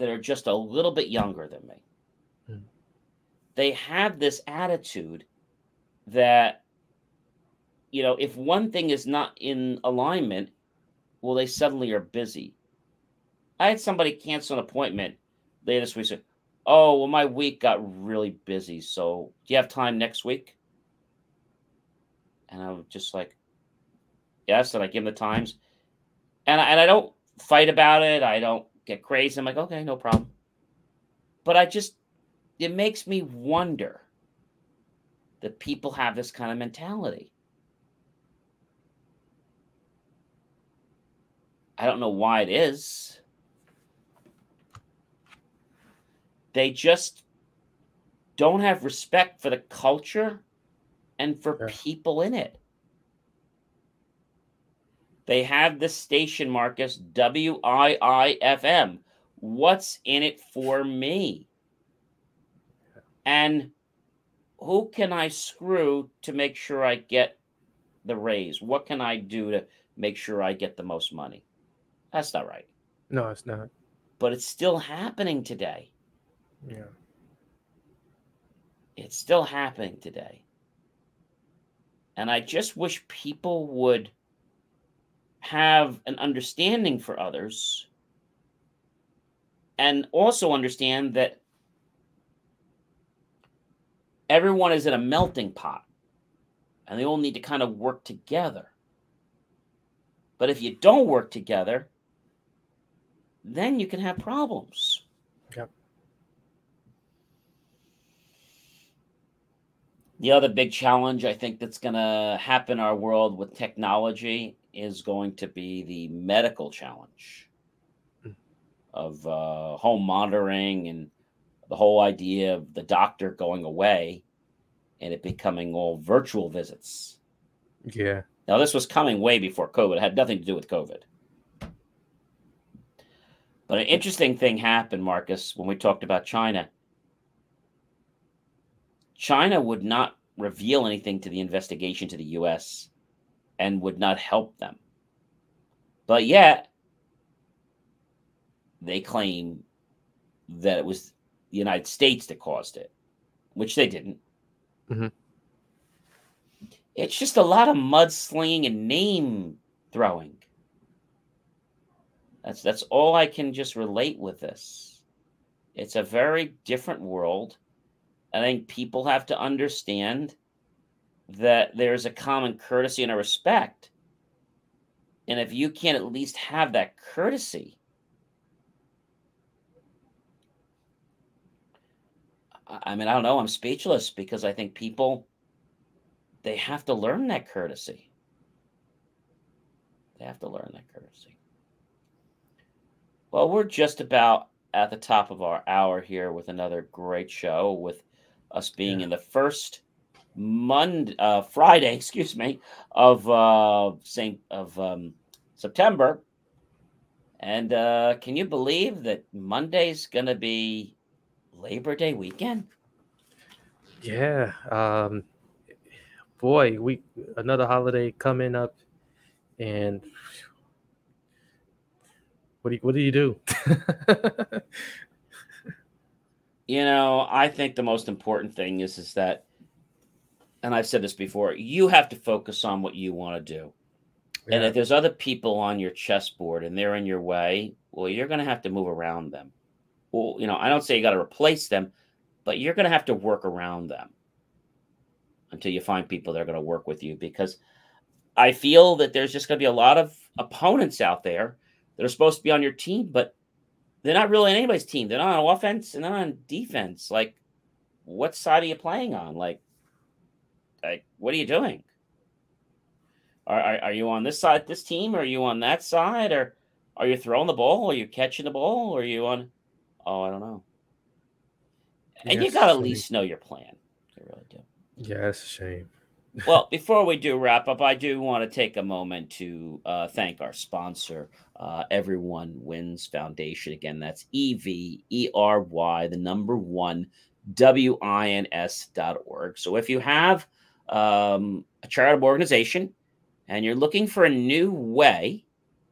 [SPEAKER 2] that are just a little bit younger than me. Hmm. They have this attitude that, you know, if one thing is not in alignment, well, they suddenly are busy. I had somebody cancel an appointment later this week. Said, "Oh, well, my week got really busy. So, do you have time next week?" And I was just like, "Yes." And I give them the times, and I, and I don't fight about it. I don't get crazy. I'm like, okay, no problem. But I just, it makes me wonder that people have this kind of mentality. I don't know why it is. They just don't have respect for the culture and for yeah. people in it. They have the station, Marcus, W I I F M. What's in it for me? And who can I screw to make sure I get the raise? What can I do to make sure I get the most money? That's not right.
[SPEAKER 3] No, it's not.
[SPEAKER 2] But it's still happening today.
[SPEAKER 3] Yeah.
[SPEAKER 2] It's still happening today. And I just wish people would have an understanding for others and also understand that everyone is in a melting pot and they all need to kind of work together. But if you don't work together, then you can have problems.
[SPEAKER 3] Yep.
[SPEAKER 2] The other big challenge I think that's going to happen in our world with technology is going to be the medical challenge mm. of uh, home monitoring and the whole idea of the doctor going away and it becoming all virtual visits.
[SPEAKER 3] Yeah.
[SPEAKER 2] Now, this was coming way before COVID. It had nothing to do with COVID. But an interesting thing happened, Marcus, when we talked about China. China would not reveal anything to the investigation to the U.S and would not help them. But yet, they claim that it was the United States that caused it, which they didn't.
[SPEAKER 3] Mm-hmm.
[SPEAKER 2] It's just a lot of mudslinging and name throwing. That's that's all I can just relate with this. It's a very different world. I think people have to understand that there's a common courtesy and a respect. And if you can't at least have that courtesy, I mean, I don't know. I'm speechless because I think people they have to learn that courtesy. They have to learn that courtesy. Well, we're just about at the top of our hour here with another great show with us being yeah. in the first Monday, uh, Friday, excuse me, of uh, Saint of um, September. And uh, can you believe that Monday's going to be Labor Day weekend?
[SPEAKER 3] Yeah. Um, boy, we another holiday coming up, and what do you, what do you do?
[SPEAKER 2] you know, I think the most important thing is is that, and I've said this before, you have to focus on what you want to do. Yeah. And if there's other people on your chessboard and they're in your way, well, you're going to have to move around them. Well, you know, I don't say you got to replace them, but you're going to have to work around them until you find people that are going to work with you because I feel that there's just going to be a lot of opponents out there that are supposed to be on your team, but they're not really on anybody's team. They're not on offense and not on defense. Like, what side are you playing on? Like, like what are you doing? Are, are, are you on this side, this team, or are you on that side, or are you throwing the ball? Are you catching the ball? Or are you on? Oh, I don't know. And yes, you got to at least know your plan. You really do.
[SPEAKER 3] Yeah, it's a shame.
[SPEAKER 2] well, before we do wrap up, I do want to take a moment to uh, thank our sponsor, uh, Everyone Wins Foundation. Again, that's E V E R Y, the number one, W I N S dot org. So if you have um, a charitable organization and you're looking for a new way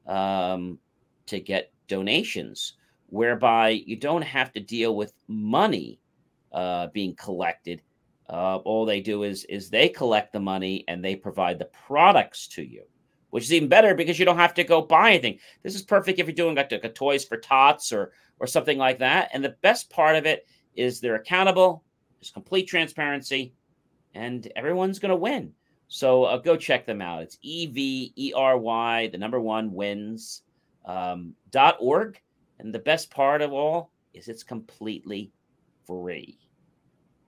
[SPEAKER 2] um, to get donations, whereby you don't have to deal with money uh, being collected uh, all they do is is they collect the money and they provide the products to you, which is even better because you don't have to go buy anything. This is perfect if you're doing like, a toys for tots or or something like that. And the best part of it is they're accountable. There's complete transparency, and everyone's going to win. So uh, go check them out. It's E V E R Y, the number one wins um, dot org. And the best part of all is it's completely free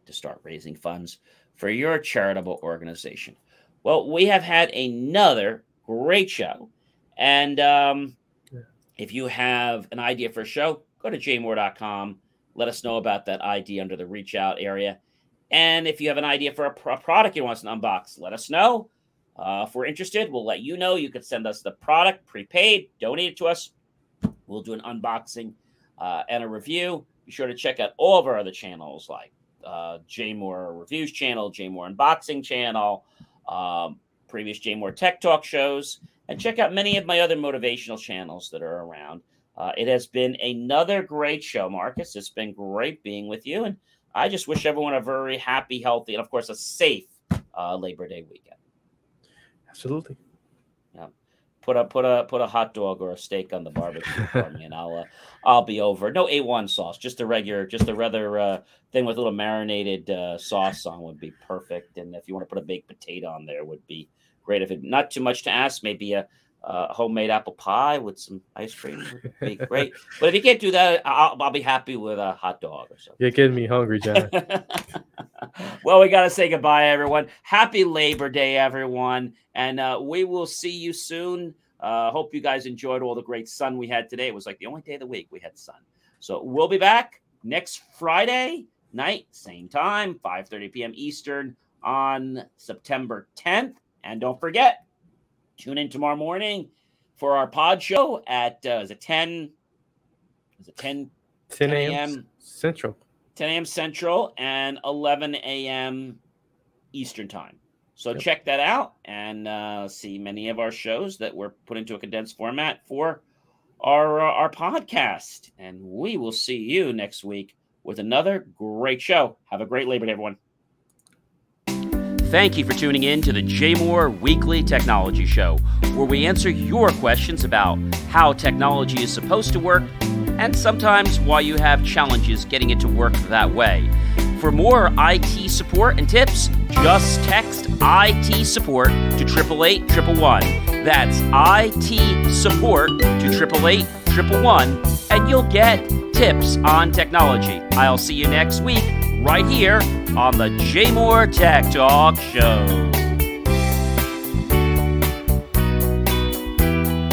[SPEAKER 2] to start raising funds for your charitable organization. Well, we have had another great show. And um, yeah. if you have an idea for a show, go to jmor.com. Let us know about that idea under the reach out area. And if you have an idea for a, pro- product you want us to unbox, let us know. Uh, if we're interested, we'll let you know. You could send us the product prepaid, donate it to us. We'll do an unboxing uh, and a review. Be sure to check out all of our other channels like uh, JMOR Reviews channel, JMOR Unboxing channel, um, previous JMOR Tech Talk shows, and check out many of my other motivational channels that are around. Uh, it has been another great show, Marcus. It's been great being with you, and I just wish everyone a very happy, healthy, and of course a safe uh, Labor Day weekend.
[SPEAKER 3] Absolutely Yeah.
[SPEAKER 2] put a put a put a hot dog or a steak on the barbecue for me, and I'll uh, I'll be over. No A1 sauce, just a regular, just a rather uh, thing with a little marinated uh, sauce on would be perfect. And if you want to put a baked potato on there, would be great. If it not too much to ask, maybe a, a homemade apple pie with some ice cream would be great. but if you can't do that, I'll, I'll be happy with a hot dog or something.
[SPEAKER 3] You're getting me hungry, John.
[SPEAKER 2] well, we got to say goodbye, everyone. Happy Labor Day, everyone. And uh, we will see you soon. Uh, hope you guys enjoyed all the great sun we had today. It was like the only day of the week we had sun. So we'll be back next Friday night, same time, 5:30 p.m. Eastern on September 10th. And don't forget, tune in tomorrow morning for our pod show at uh, is it 10 is it 10
[SPEAKER 3] 10 a.m. Central.
[SPEAKER 2] 10 a.m. Central and 11 a.m. Eastern time. So yep. check that out and uh, see many of our shows that were put into a condensed format for our uh, our podcast. And we will see you next week with another great show. Have a great Labor Day, everyone. Thank you for tuning in to the JMOR Weekly Technology Show, where we answer your questions about how technology is supposed to work and sometimes why you have challenges getting it to work that way. For more IT support and tips, just text IT support to 888 That's IT support to 888 and you'll get tips on technology. I'll see you next week right here on the JMOR Tech Talk Show.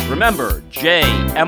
[SPEAKER 2] Remember, jmor.com.